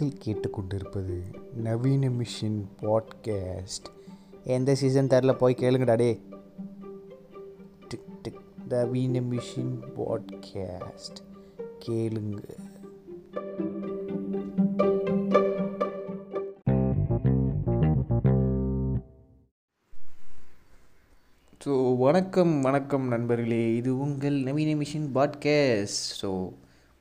நீங்கள் கேட்டுக்கொண்டிருப்பது நவீன மிஷின் பாட்காஸ்ட். எந்த சீசன் தெரில போய் கேளுங்கடா டே டிக் டிக். நவீன மிஷின் பாட்காஸ்ட். கேளுங்க. ஸோ வணக்கம் வணக்கம் நண்பர்களே. இது உங்கள் நவீன மிஷின் பாட்காஸ்ட். ஸோ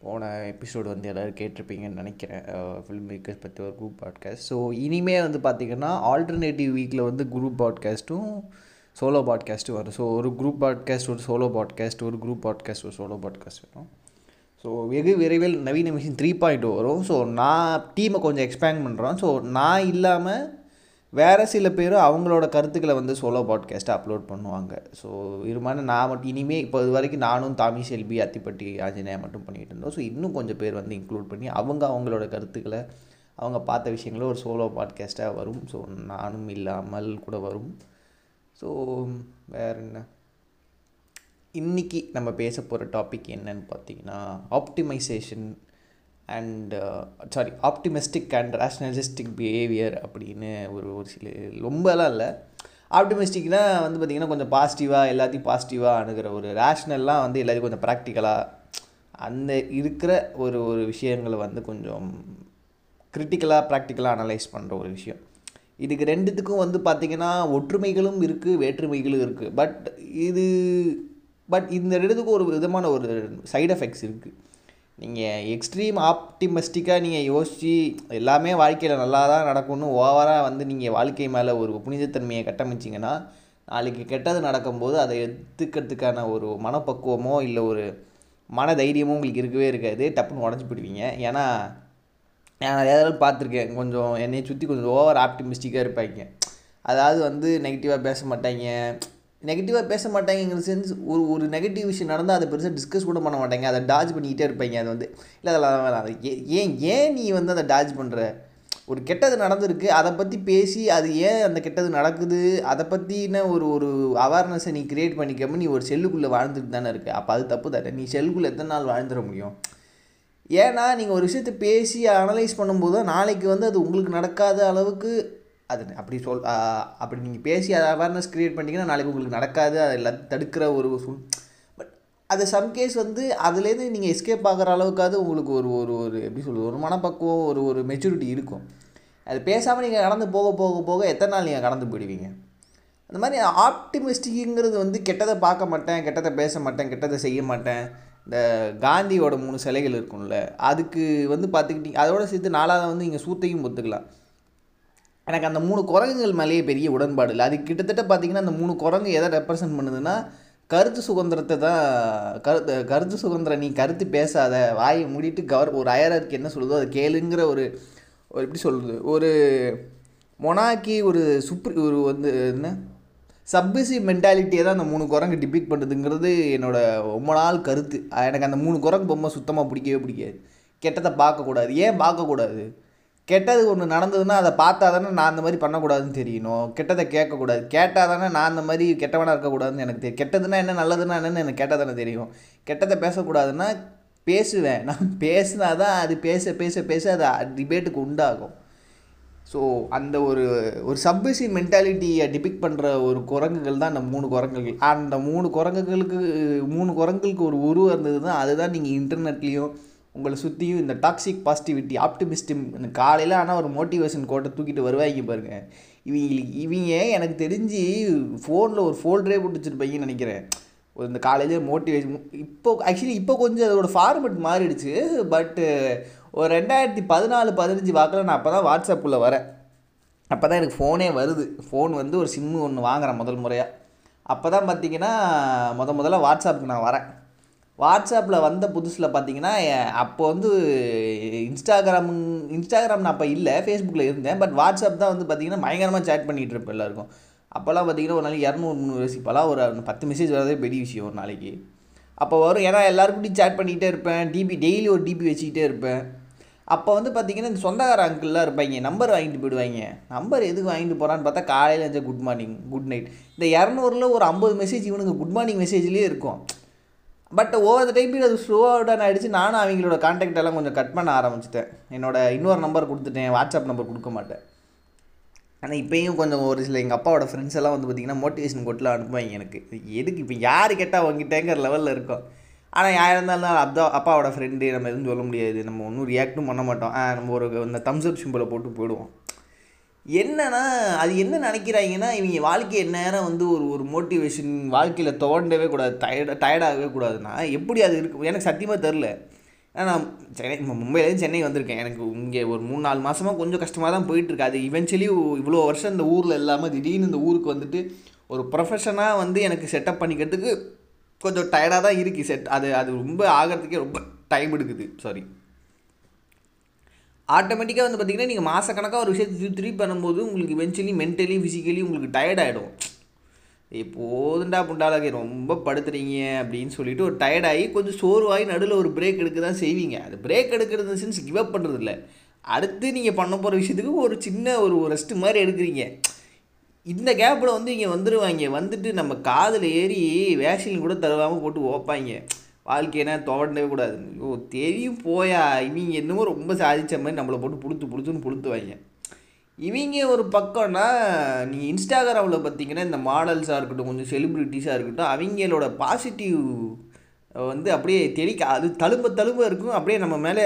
போன எபிசோடு வந்து எல்லோரும் கேட்டிருப்பீங்கன்னு நினைக்கிறேன். ஃபில்ம் மேக்கர்ஸ் பற்றி ஒரு குரூப் பாட்காஸ்ட் ஸோ இனிமேல் வந்து பார்த்திங்கன்னா ஆல்டர்னேட்டிவ் வீக்கில் வந்து குரூப் பாட்காஸ்ட்டும் சோலோ பாட்காஸ்ட்டும் வரும். ஸோ ஒரு குரூப் பாட்காஸ்ட் ஒரு சோலோ பாட்காஸ்ட் ஒரு குரூப் பாட்காஸ்ட் ஒரு சோலோ பாட்காஸ்ட் வரும். ஸோ வெகு விரைவில் நவீன மிஷின் த்ரீ பாயிண்ட் வரும். ஸோ நான் டீமை கொஞ்சம் எக்ஸ்பேண்ட் பண்ணுறோம் ஸோ நான் இல்லாமல் வேறு சில பேர் அவங்களோட கருத்துக்களை வந்து சோலோ பாட்காஸ்ட்டை அப்லோட் பண்ணுவாங்க. ஸோ இருமான நான் மட்டும் இனிமேல் இப்போ இது வரைக்கும் நானும் தாமி செல்வி அத்திப்பட்டி ஆஞ்சநேயா மட்டும் பண்ணிகிட்டு இருந்தோம். ஸோ இன்னும் கொஞ்சம் பேர் வந்து இன்க்ளூட் பண்ணி அவங்க அவங்களோட கருத்துக்களை அவங்க பார்த்த விஷயங்கள ஒரு சோலோ பாட்காஸ்ட்டாக வரும். ஸோ நானும் இல்லாமல் கூட வரும். ஸோ வேறு என்ன? இன்றைக்கி நம்ம பேச போகிற டாபிக் என்னன்னு பார்த்தீங்கன்னா optimisation and sorry optimistic and rationalistic behaviour அப்படின்னு ஒரு ஒரு சில ரொம்பலாம் இல்லை. ஆப்டிமிஸ்டிக்னால் வந்து பார்த்திங்கன்னா கொஞ்சம் பாசிட்டிவாக எல்லாத்தையும் பாசிட்டிவாக அணுகிற ஒரு ரேஷ்னல்லாம் வந்து எல்லாத்தையும் கொஞ்சம் ப்ராக்டிக்கலாக அந்த இருக்கிற ஒரு ஒரு விஷயங்களை வந்து கொஞ்சம் கிரிட்டிக்கலாக ப்ராக்டிக்கலாக அனலைஸ் பண்ணுற ஒரு விஷயம். இதுக்கு ரெண்டுத்துக்கும் வந்து பார்த்திங்கன்னா ஒற்றுமைகளும் இருக்குது வேற்றுமைகளும் இருக்குது பட் இது பட் இந்த ரெண்டுத்துக்கும் ஒரு விதமான ஒரு சைடு எஃபெக்ட்ஸ் இருக்குது நீங்கள் எக்ஸ்ட்ரீம் ஆப்டிமிஸ்டிக்காக நீங்கள் யோசித்து எல்லாமே வாழ்க்கையில் நல்லா தான் நடக்கும்னு ஓவராக வந்து நீங்கள் வாழ்க்கை மேலே ஒரு புனிதத்தன்மையை கட்டமைச்சிங்கன்னா நாளைக்கு கெட்டது நடக்கும்போது அதை எடுத்துக்கிறதுக்கான ஒரு மனப்பக்குவமோ இல்லை ஒரு மன தைரியமோ உங்களுக்கு இருக்கவே இருக்காது. டப்புன்னு உடஞ்சி போடுவீங்க ஏன்னா நான் நிறைய தடவை பார்த்துருக்கேன். கொஞ்சம் என்னை சுற்றி கொஞ்சம் ஓவர் ஆப்டிமிஸ்டிக்காக இருப்பாங்க. அதாவது வந்து நெகட்டிவாக பேச மாட்டாங்க. நெகட்டிவாக பேச மாட்டாங்கிற சென்ஸ் ஒரு ஒரு நெகட்டிவ் விஷயம் நடந்தால் அதை பெருசாக டிஸ்கஸ் கூட பண்ண மாட்டாங்க. அதை டாஜ் பண்ணிக்கிட்டே இருப்பீங்க. அது வந்து இல்லை அதெல்லாம் வேணாம் ஏன் ஏன் நீ வந்து அதை டாஜ் பண்ணுற ஒரு கெட்டது நடந்திருக்கு. அதை பற்றி பேசி அது ஏன் அந்த கெட்டது நடக்குது? அதை பற்றின ஒரு ஒரு அவேர்னஸை நீ க்ரியேட் பண்ணிக்காம நீ ஒரு செல்லுக்குள்ளே வாழ்ந்துட்டு தானே இருக்கு. அப்போ அது தப்பு தானே? நீ செல்லுக்குள்ளே எத்தனை நாள் வாழ்ந்துட முடியும்? ஏன்னா நீங்கள் ஒரு விஷயத்தை பேசி அனலைஸ் பண்ணும்போது நாளைக்கு வந்து அது உங்களுக்கு நடக்காத அளவுக்கு அது அப்படி சொல் அப்படி நீங்கள் பேசி அதை அவேர்னஸ் க்ரியேட் பண்ணிங்கன்னா நாளைக்கு உங்களுக்கு நடக்காது. அது எல்லாத்தையும் தடுக்கிற ஒரு சூழ் பட் அது சம்கேஸ் வந்து அதுலேருந்து நீங்கள் எஸ்கேப் ஆகிற அளவுக்காவது உங்களுக்கு ஒரு ஒரு ஒரு எப்படி சொல்கிறது ஒரு மனப்பக்குவம் ஒரு ஒரு மெச்சூரிட்டி இருக்கும். அது பேசாமல் நீங்கள் கடந்து போக போக போக எத்தனை நாள் நீங்கள் கடந்து போயிடுவீங்க? அந்த மாதிரி ஆப்டிமிஸ்டிக்குங்கிறது வந்து கெட்டதை பார்க்க மாட்டேன் கெட்டதை பேச மாட்டேன் கெட்டதை செய்ய மாட்டேன். இந்த காந்தியோட மூணு சிலைகள் இருக்கும்ல அதுக்கு வந்து பார்த்துக்கிட்டிங்க அதோட சேர்த்து நாலாவது வந்து இங்கே சூத்தையும் ஒத்துக்கலாம். எனக்கு அந்த மூணு குரங்குகள் மேலேயே பெரிய உடன்பாடு இல்லை. அது கிட்டத்தட்ட பார்த்திங்கன்னா அந்த மூணு குரங்கு எதை ரெப்ரசன்ட் பண்ணுதுன்னா கருத்து சுதந்திரத்தை தான் கருத்து கருத்து சுதந்திரம் நீ கருத்து பேசாத வாயை மூடிட்டு கவர் ஒரு அயரருக்கு என்ன சொல்லுதோ அதை கேளுங்கிற ஒரு ஒரு எப்படி சொல்கிறது ஒரு மொனாக்கி ஒரு சுப்ரி ஒரு வந்து என்ன? சப்பிசி மென்டாலிட்டியை தான் அந்த மூணு குரங்கு டிபிக் பண்ணுதுங்கிறது என்னோடய ரொம்ப நாள் கருத்து. எனக்கு அந்த மூணு குரங்கு பொம்மை சுத்தமாக பிடிக்கவே பிடிக்காது. கெட்டதை பார்க்கக்கூடாது. ஏன் பார்க்கக்கூடாது? கெட்டது ஒன்று நடந்ததுன்னா அதை பார்த்தா தானே நான் அந்த மாதிரி பண்ணக்கூடாதுன்னு தெரியணும். கெட்டதை கேட்கக்கூடாது. கேட்டால் தானே நான் அந்த மாதிரி கெட்டவனாக இருக்கக்கூடாதுன்னு எனக்கு தெரியும் கெட்டதுன்னா என்ன நல்லதுன்னா என்னன்னு எனக்கு கேட்டால் தானே தெரியும். கெட்டதை பேசக்கூடாதுன்னா பேசுவேன். நான் பேசினா தான் அது பேச பேச பேச அது டிபேட்டுக்கு உண்டாகும். ஸோ அந்த ஒரு ஒரு சப்பிசி மென்டாலிட்டியை டிபிக் பண்ணுற ஒரு குரங்குகள் தான் அந்த மூணு குரங்குகள். அந்த மூணு குரங்குகளுக்கு மூணு குரங்குகளுக்கு ஒரு உருவம் இருந்தது தான் அதுதான் நீங்கள் இன்டர்நெட்லேயும் உங்களை சுற்றியும் இந்த டாக்ஸிக் பாசிட்டிவிட்டி ஆப்டிமிஸ்டிம் காலையில் ஆனால் ஒரு மோட்டிவேஷன் கோட்டை தூக்கிட்டு வருவாங்க பாருங்க. இவங்களுக்கு இவங்க எனக்கு தெரிஞ்சு ஃபோனில் ஒரு ஃபோல்டரே போட்டு வச்சுருப்பீங்கன்னு நினைக்கிறேன். ஒரு இந்த காலேஜில் மோட்டிவேஷன் இப்போ ஆக்சுவலி இப்போ கொஞ்சம் அதோடய ஃபார்மெட் மாறிடுச்சு பட்டு ஒரு ரெண்டாயிரத்தி பதினாலு பதினஞ்சு வாக்கில் நான் அப்போ தான் வாட்ஸ்அப்பில் வரேன். அப்போ தான் எனக்கு ஃபோனே வருது. ஃபோன் வந்து ஒரு சிம்மு ஒன்று வாங்குகிறேன் முதல் முறையாக அப்போ தான் பார்த்தீங்கன்னா முத முதல்ல வாட்ஸ்அப்புக்கு நான் வரேன். வாட்ஸ்அப்பில் வந்த புதுசில் பார்த்தீங்கன்னா அப்போ வந்து இன்ஸ்டாகிராம் இன்ஸ்டாகிராம் நான் அப்போ இல்லை ஃபேஸ்புக்கில் இருந்தேன். பட் வாட்ஸ்அப் தான் வந்து பார்த்திங்கன்னா பயங்கரமாக சேட் பண்ணிகிட்டு இருப்பேன் எல்லாருக்கும். அப்போல்லாம் பார்த்திங்கன்னா ஒரு நாளைக்கு இரநூறு முந்நூறு இப்போலாம் ஒரு பத்து மெசேஜ் வரதே பெரிய விஷயம் ஒரு நாளைக்கு. அப்போ வரும் ஏன்னா எல்லாருக்கிட்டையும் சேட் பண்ணிக்கிட்டே இருப்பேன். டிபி டெய்லி ஒரு டிபி வச்சுக்கிட்டே இருப்பேன். அப்போ வந்து பார்த்திங்கன்னா இந்த சொந்தக்கார அங்கிள்லாம் இருப்பாங்க. நம்பர் வாங்கிட்டு போயிடுவாங்க. நம்பர் எதுக்கு வாங்கிட்டு போகிறான்னு பார்த்தா காலையில் இருந்துச்சு குட் மார்னிங் குட் நைட் இந்த இரநூறுல ஒரு ஐம்பது மெசேஜ் இவனுக்கு குட் மார்னிங் மெசேஜ்லேயே இருக்கும். பட் ஓவர் டைம் அது ஸ்லோவாக டவுன் ஆகிடுச்சு நானும் அவங்களோட கான்டாக்ட் எல்லாம் கொஞ்சம் கட் பண்ண ஆரம்பிச்சிட்டேன். என்னோட இன்னொரு நம்பர் கொடுத்துட்டேன். வாட்ஸ்அப் நம்பர் கொடுக்க மாட்டேன். ஆனால் இப்போயும் கொஞ்சம் ஒரு சில எங்கள் அப்பாவோட ஃப்ரெண்ட்ஸ் எல்லாம் வந்து பார்த்திங்கன்னா மோட்டிவேஷன் கொட்டில் அனுப்புவாங்க எனக்கு. எதுக்கு இப்போ யார் கேட்டால் வாங்கிட்டேங்கிற லெவலில் இருக்கும். ஆனால் யார் இருந்தாலும் அப்பா அப்பாவோட ஃப்ரெண்டு நம்ம எதுவும் சொல்ல முடியாது. நம்ம ஒன்றும் ரியாக்டும் பண்ண மாட்டோம். நம்ம ஒரு இந்த தம்ஸ் அப் சிம்பிளை போட்டு போயிடுவோம். என்னன்னா அது என்ன நினைக்கிறாங்கன்னா இவங்க வாழ்க்கை நேரம் வந்து ஒரு ஒரு மோட்டிவேஷன் வாழ்க்கையில் தோண்டவே கூடாது டயர்ட் டயர்டாகவே கூடாதுன்னா எப்படி அது இருக்கு? எனக்கு சத்தியமாக தெரில ஏன்னா நான் சென்னை மும்பையிலேருந்து சென்னை வந்திருக்கேன். எனக்கு இங்கே ஒரு மூணு நாலு மாதமாக கொஞ்சம் கஷ்டமாக தான் போயிட்டுருக்கு அது இவென்ச்சுவலி இவ்வளோ வருஷம் இந்த ஊரில் இல்லாமல் திடீர்னு இந்த ஊருக்கு வந்துட்டு ஒரு ப்ரொஃபஷனாக வந்து எனக்கு செட்டப் பண்ணிக்கிறதுக்கு கொஞ்சம் டயர்டாக தான் இருக்குது செட் அது அது ரொம்ப ஆகிறதுக்கே ரொம்ப டைம் எடுக்குது. சாரி ஆட்டோமேட்டிக்காக வந்து பார்த்தீங்கன்னா நீங்கள் மாதக்கணக்காக ஒரு விஷயத்தை திருப்பி திருப்பி பண்ணும்போது உங்களுக்கு இவென்ச்சுவலி மென்டலி ஃபிசிக்கலி உங்களுக்கு டயர்ட் ஆகிடும் போதுண்டா ரொம்ப படுத்துறீங்க அப்படின்னு சொல்லிட்டு ஒரு டயர்டாகி கொஞ்சம் சோர்வாகி நடுவில் ஒரு பிரேக் எடுக்க தான் செய்வீங்க. அது பிரேக் எடுக்கிறது சின்ஸ் கிவ் அப் பண்ணுறது இல்லை அடுத்து நீங்கள் பண்ண போகிற விஷயத்துக்கு ஒரு சின்ன ஒரு ரெஸ்ட் மாதிரி எடுக்கிறீங்க. இந்த கேப்பில் வந்து இங்கே வந்துடுவாங்க வந்துட்டு நம்ம காதில் ஏறி வேஷின் கூட தருவாமல் போட்டு ஓப்பாங்க வாழ்க்கைனா துவண்டவே கூடாது. ஓ தெரியும் போயா. இவங்க என்னமோ ரொம்ப சாதித்த மாதிரி நம்மளை போட்டு புடுத்து புடுத்துன்னு புடுத்துவாங்க இவங்க ஒரு பக்கம்னா நீங்கள் இன்ஸ்டாகிராமில் பார்த்தீங்கன்னா இந்த மாடல்ஸாக இருக்கட்டும் கொஞ்சம் செலிப்ரிட்டிஸாக இருக்கட்டும் அவங்களோட பாசிட்டிவ் வந்து அப்படியே தெளிக்க அது தழும்ப தழும்ப இருக்கும். அப்படியே நம்ம மேலே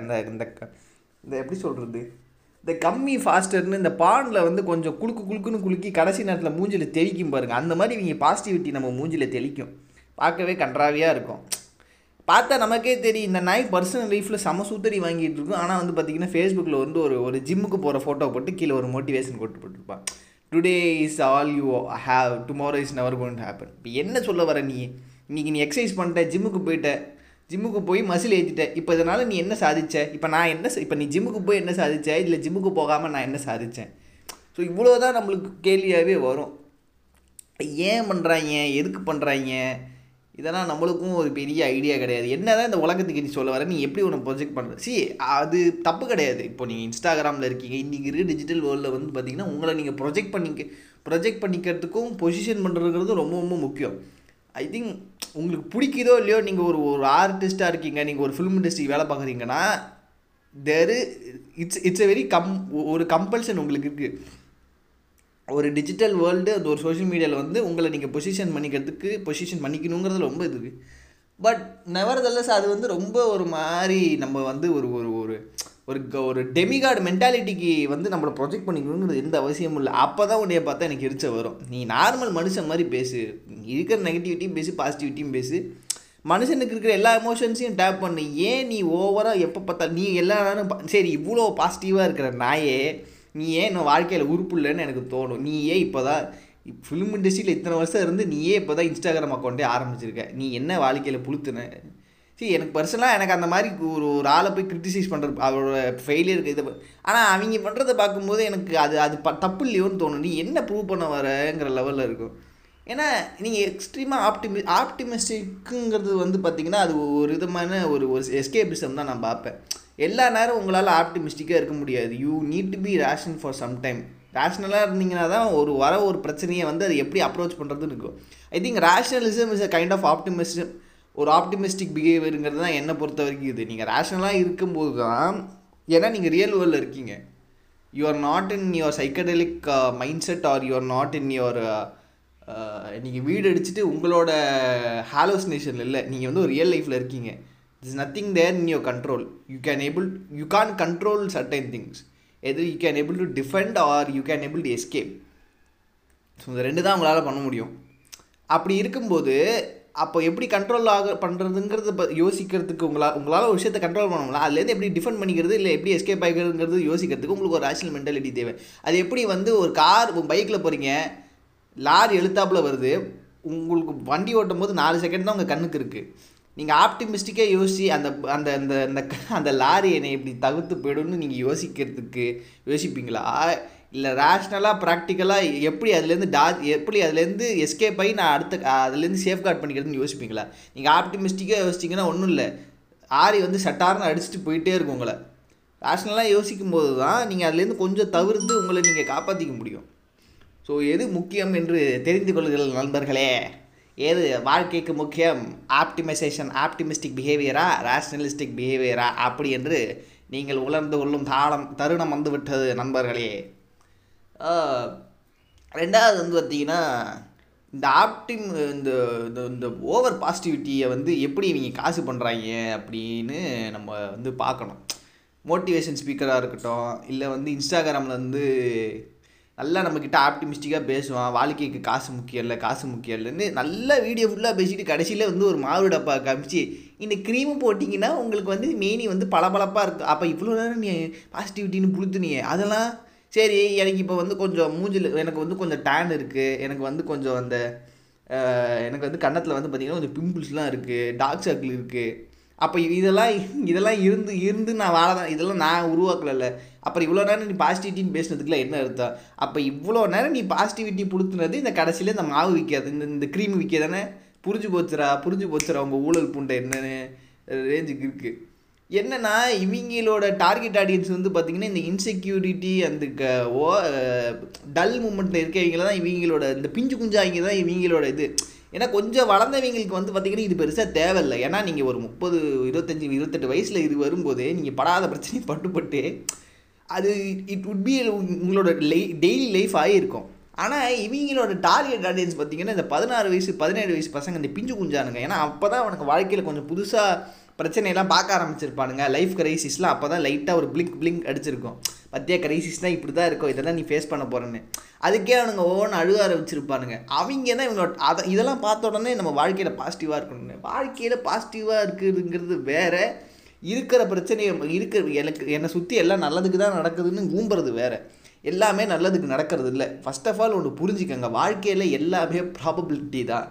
இந்த இந்த க- இந்த எப்படி சொல்கிறது இந்த கம்மி ஃபாஸ்டர்னு இந்த பானில் வந்து கொஞ்சம் குலுக்கு குலுக்குன்னு குலுக்கி கடைசி நேரத்தில் மூஞ்சில் தெளிக்கும் பாருங்கள் அந்த மாதிரி இவங்க பாசிட்டிவிட்டி நம்ம மூஞ்சில் தெளிக்கும். பார்க்கவே கன்றாவியாக இருக்கும். பார்த்தா நமக்கே தெரியும் இந்த நாய் பர்சனல் லைஃப்பில் செம சூத்தரி வாங்கிட்டு இருக்கும். ஆனால் வந்து பார்த்தீங்கன்னா ஃபேஸ்புக்கில் வந்து ஒரு ஒரு ஜிம்முக்கு போகிற ஃபோட்டோ போட்டு கீழே ஒரு மோட்டிவேஷன் போட்டு போட்டுருப்பான். Today is all you have tomorrow is never gonna happen இப்போ என்ன சொல்ல வர நீ? இன்றைக்கி நீ எக்ஸசைஸ் பண்ணிட்ட ஜிம்முக்கு போயிட்ட ஜிம்முக்கு போய் மசில் ஏற்றிட்ட இப்போ இதனால் நீ என்ன சாதிச்ச? இப்போ நான் என்ன இப்போ நீ ஜிம்முக்கு போய் என்ன சாதிச்ச? இல்லை ஜிம்முக்கு போகாமல் நான் என்ன சாதித்தேன் ஸோ இவ்வளோ தான் நம்மளுக்கு கேள்வியாகவே வரும். ஏன் பண்ணுறாங்க எதுக்கு பண்ணுறாங்க இதெல்லாம் நம்மளுக்கும் ஒரு பெரிய ஐடியா கிடையாது. என்ன தான் இந்த உலகத்துக்கு நீ சொல்ல வர நீ எப்படி ஒன்று ப்ரொஜெக்ட் பண்ணுற சி அது தப்பு கிடையாது. இப்போ நீங்கள் இன்ஸ்டாகிராமில் இருக்கீங்க இன்றைக்கி இருக்க டிஜிட்டல் வேர்ல்டில் வந்து பார்த்தீங்கன்னா உங்களை நீங்கள் ப்ரொஜெக்ட் பண்ணிக்க ப்ரொஜெக்ட் பண்ணிக்கிறதுக்கும் பொசிஷன் பண்ணுறதுங்கிறது ரொம்ப ரொம்ப முக்கியம். ஐ திங்க் உங்களுக்கு பிடிக்குதோ இல்லையோ நீங்கள் ஒரு ஒரு ஆர்டிஸ்ட்டாக இருக்கீங்க நீங்கள் ஒரு ஃபிலிம் இண்டஸ்ட்ரி வேலை பார்க்குறீங்கன்னா தெரு it's it's a very come ஒரு கம்பல்ஷன் உங்களுக்கு இருக்குது ஒரு டிஜிட்டல் வேர்ல்டு அது ஒரு சோஷியல் மீடியாவில் வந்து உங்களை நீங்கள் பொசிஷன் பண்ணிக்கிறதுக்கு பொசிஷன் பண்ணிக்கணுங்கிறது ரொம்ப இது பட் நெவர்தல்லஸ் அது வந்து ரொம்ப ஒரு மாதிரி நம்ம வந்து ஒரு ஒரு ஒரு ஒரு க- ஒரு டெமிகார்டு மென்டாலிட்டிக்கு வந்து நம்மளை ப்ரொஜெக்ட் பண்ணிக்கணுங்கிறது எந்த அவசியமும் இல்லை. அப்போ தான் உன்னைய பார்த்தா எனக்கு எரிச்ச வரும். நீ நார்மல் மனுஷன் மாதிரி பேசு. இருக்கிற நெகட்டிவிட்டியும் பேசு பாசிட்டிவிட்டியும் பேசு. மனுஷனுக்கு இருக்கிற எல்லா எமோஷன்ஸையும் டேப் பண்ணு. ஏன் நீ ஓவராக எப்போ பார்த்தா நீ எல்லா நேரம் சரி இவ்வளோ பாசிட்டிவாக இருக்கிற நாயே நீ ஏன் இன்னும் வாழ்க்கையில் உறுப்பு இல்லைன்னு எனக்கு தோணும். நீ ஏன் இப்போ தான் ஃபிலிம் இண்டஸ்ட்ரியில் இத்தனை வருஷம் இருந்து நீயே இப்போ தான் இன்ஸ்டாகிராம் அக்கௌண்ட்டே ஆரம்பிச்சிருக்க. நீ என்ன வாழ்க்கையில் புளுத்துன? சரி எனக்கு பர்சனலாக எனக்கு அந்த மாதிரி ஒரு ஒரு ஆளை போய் கிரிட்டிசைஸ் பண்ணுற அவரோட ஃபெயிலியருக்கு இதை ஆனால் அவங்க பண்ணுறதை பார்க்கும்போது எனக்கு அது அது ப தப்பு இல்லையோன்னு தோணும். நீ என்ன ப்ரூவ் பண்ண வரங்கிற லெவலில் இருக்கும். ஏன்னா நீங்கள் எக்ஸ்ட்ரீமாக ஆப்டிமி ஆப்டிமிஸ்டிக்குங்கிறது வந்து பார்த்தீங்கன்னா அது ஒரு விதமான ஒரு ஒரு எஸ்கேபிசம் தான் நான் பார்ப்பேன். எல்லா நேரம் உங்களால் ஆப்டிமிஸ்டிக்காக இருக்க முடியாது. You need to be ration for some time ரேஷ்னலாக இருந்தீங்கன்னா தான் ஒரு வர ஒரு பிரச்சனையை வந்து அது எப்படி அப்ரோச் பண்ணுறதுன்னு இருக்கும். I think rationalism is a kind of optimism ஒரு ஆப்டிமிஸ்டிக் பிஹேவியருங்கிறது தான் என்னை பொறுத்த வரைக்கும் இது. நீங்கள் ரேஷ்னலாக இருக்கும்போது தான் ஏன்னா நீங்கள் ரியல் வேர்ல்டில் இருக்கீங்க. You are not in your psychedelic mind set or you are not in your நீங்கள் வீடு அடிச்சுட்டு உங்களோட ஹாலோசினேஷன் இல்லை. நீங்கள் வந்து ஒரு ரியல் லைஃப்பில் இருக்கீங்க. Is nothing there in your control you can able you can control certain things எது you can able to defend or you can able to escape so இந்த ரெண்டு தான் உங்களால் பண்ண முடியும். அப்படி இருக்கும்போது அப்போ எப்படி கண்ட்ரோல் ஆக பண்ணுறதுங்கிறத ப யோசிக்கிறதுக்கு உங்களால் உங்களால் ஒரு விஷயத்தை கண்ட்ரோல் பண்ண முடியல அதுலேருந்து எப்படி டிஃபெண்ட் பண்ணிக்கிறது இல்லை எப்படி எஸ்கேப் ஆகிக்கிறதுங்கிறது யோசிக்கிறதுக்கு உங்களுக்கு ஒரு ரேஷனல் மென்டாலிட்டி தேவை. அது எப்படி வந்து ஒரு கார் பைக்கில் போகிறீங்க லாரி எழுத்தாப்புல வருது உங்களுக்கு வண்டி ஓட்டும் போது நாலு செகண்ட் தான் உங்கள் கண்ணுக்கு இருக்குது நீங்கள் ஆப்டிமிஸ்டிக்காக யோசி அந்த அந்த அந்த அந்த அந்த லாரி என்னை இப்படி தவிர்த்து போயிடும்னு நீங்கள் யோசிக்கிறதுக்கு யோசிப்பீங்களா? இல்லை ரேஷ்னலாக ப்ராக்டிக்கலாக எப்படி அதுலேருந்து டா எப்படி அதுலேருந்து எஸ்கேப் ஆகி நான் அடுத்த அதுலேருந்து சேஃப்கார்ட் பண்ணிக்கிறதுன்னு யோசிப்பீங்களா? நீங்கள் ஆப்டிமிஸ்டிக்காக யோசிச்சிங்கன்னா ஒன்றும் இல்லை. ஆரி வந்து சட்டார்னு அடிச்சுட்டு போயிட்டே இருக்கும் உங்களை. ரேஷ்னலாக யோசிக்கும் போது தான் நீங்கள் அதுலேருந்து கொஞ்சம் தவிர்த்து உங்களை நீங்கள் காப்பாற்றிக்க முடியும். ஸோ எது முக்கியம் என்று தெரிந்து கொள்ளுங்கள் நண்பர்களே? ஏது? வாழ்க்கைக்கு முக்கியம். ஆப்டிமைசேஷன் ஆப்டிமிஸ்டிக் பிஹேவியரா ரேஷனலிஸ்டிக் பிஹேவியரா அப்படி என்று நீங்கள் உணர்ந்து கொள்ளும் தாளம் தருணம் வந்துவிட்டது நண்பர்களே. ரெண்டாவது வந்து பார்த்தீங்கன்னா இந்த ஆப்டிம் இந்த இந்த- இந்த ஓவர் பாசிட்டிவிட்டியை வந்து எப்படி இவங்க காசு பண்ணுறாங்க அப்படின்னு நம்ம வந்து பார்க்கணும். மோட்டிவேஷன் ஸ்பீக்கராக இருக்கட்டும் இல்லை வந்து இன்ஸ்டாகிராமில் வந்து நல்லா நம்மக்கிட்ட ஆப்டிமிஸ்டிக்காக பேசுவான். வாழ்க்கைக்கு காசு முக்கியம் இல்லை காசு முக்கியம் இல்லைன்னு நல்ல வீடியோ ஃபுல்லாக பேசிட்டு கடைசியில் வந்து ஒரு மாவு டப்பா காமிச்சு இந்த க்ரீமு போட்டிங்கன்னா உங்களுக்கு வந்து மெயினி வந்து பளபளப்பாக இருக்கும் அப்போ இவ்வளோ நேரம் நீ பாசிட்டிவிட்டின்னு புழுத்துனியே அதெல்லாம் சரி எனக்கு இப்போ வந்து கொஞ்சம் மூஞ்சில் எனக்கு வந்து கொஞ்சம் டேன் இருக்குது எனக்கு வந்து கொஞ்சம் அந்த எனக்கு வந்து கன்னத்தில் வந்து பார்த்திங்கன்னா கொஞ்சம் பிம்பிள்ஸ்லாம் இருக்குது டார்க் சர்க்கிள் இருக்குது அப்போ இதெல்லாம் இதெல்லாம் இருந்து இருந்து நான் வாழ தான் இதெல்லாம் நான் உருவாக்கலைல்ல. அப்புறம் இவ்வளோ நேரம் நீ பாசிட்டிவிட்டின்னு பேசினதுக்குலாம் என்ன அர்த்தம்? அப்போ இவ்வளோ நேரம் நீ பாசிட்டிவிட்டி புடுத்துனது இந்த கடைசியில் இந்த மாவு விற்காது இந்த இந்த க்ரீம் விற்காதானே புரிஞ்சு போச்சுரா புரிஞ்சு போச்சுரா உங்கள் ஊழல் பூண்டை என்னன்னு. ரேஞ்சுக்கு இருக்குது என்னென்னா இவங்களோட டார்கெட் ஆடியன்ஸ் வந்து பார்த்திங்கன்னா இந்த இன்செக்யூரிட்டி அந்த க ஓ டல் மூமெண்ட்டில் இருக்கவங்கள தான் இவங்களோட இந்த பிஞ்சு குஞ்சாங்க தான் இவங்களோட இது. ஏன்னா கொஞ்சம் வளர்ந்தவங்களுக்கு வந்து பார்த்தீங்கன்னா இது பெருசாக தேவையில்லை. ஏன்னா நீங்கள் ஒரு முப்பது இருபத்தஞ்சி இருபத்தெட்டு வயசில் இது வரும்போதே நீங்கள் படாத பிரச்சனை பட்டுப்பட்டு அது இட் உட் பி உங்களோட லை டெய்லி லைஃப் ஆகியிருக்கும் ஆனால் இவங்களோட டார்கெட் ஆடியன்ஸ் பார்த்தீங்கன்னா இந்த பதினாறு வயசு பதினேழு வயசு பசங்க இந்த பிஞ்சு குஞ்சானுங்க. ஏன்னா அப்போ தான் அவனுக்கு வாழ்க்கையில் கொஞ்சம் புதுசாக பிரச்சனையெல்லாம் பார்க்க ஆரம்பிச்சிருப்பானுங்க. லைஃப் கிரைசிஸ்லாம் அப்போ தான் லைட்டாக ஒரு பிளிங்க் பிளிங்க் அடிச்சிருக்கும். பத்தியா கிரைசிஸ்னால் இப்படி தான் இருக்கும் இதெல்லாம் நீ ஃபேஸ் பண்ண போகிறேன்னு அதுக்கே அவனுங்க ஒவ்வொன்று அழுக ஆரம்பிச்சிருப்பானுங்க. அவங்க தான் இவங்களோட அதை இதெல்லாம் பார்த்த உடனே நம்ம வாழ்க்கையில் பாசிட்டிவாக இருக்கணும் வாழ்க்கையில் பாசிட்டிவாக இருக்குதுங்கிறது வேற. இருக்கிற பிரச்சனையை இருக்கிற எனக்கு என்னை சுற்றி எல்லாம் நல்லதுக்கு தான் நடக்குதுன்னு ஊம்புறது வேறு. எல்லாமே நல்லதுக்கு நடக்கிறது இல்லை. ஃபஸ்ட் ஆஃப் ஆல் ஒன்று புரிஞ்சுக்கோங்க. வாழ்க்கையில் எல்லாமே ப்ராபபிலிட்டி தான்.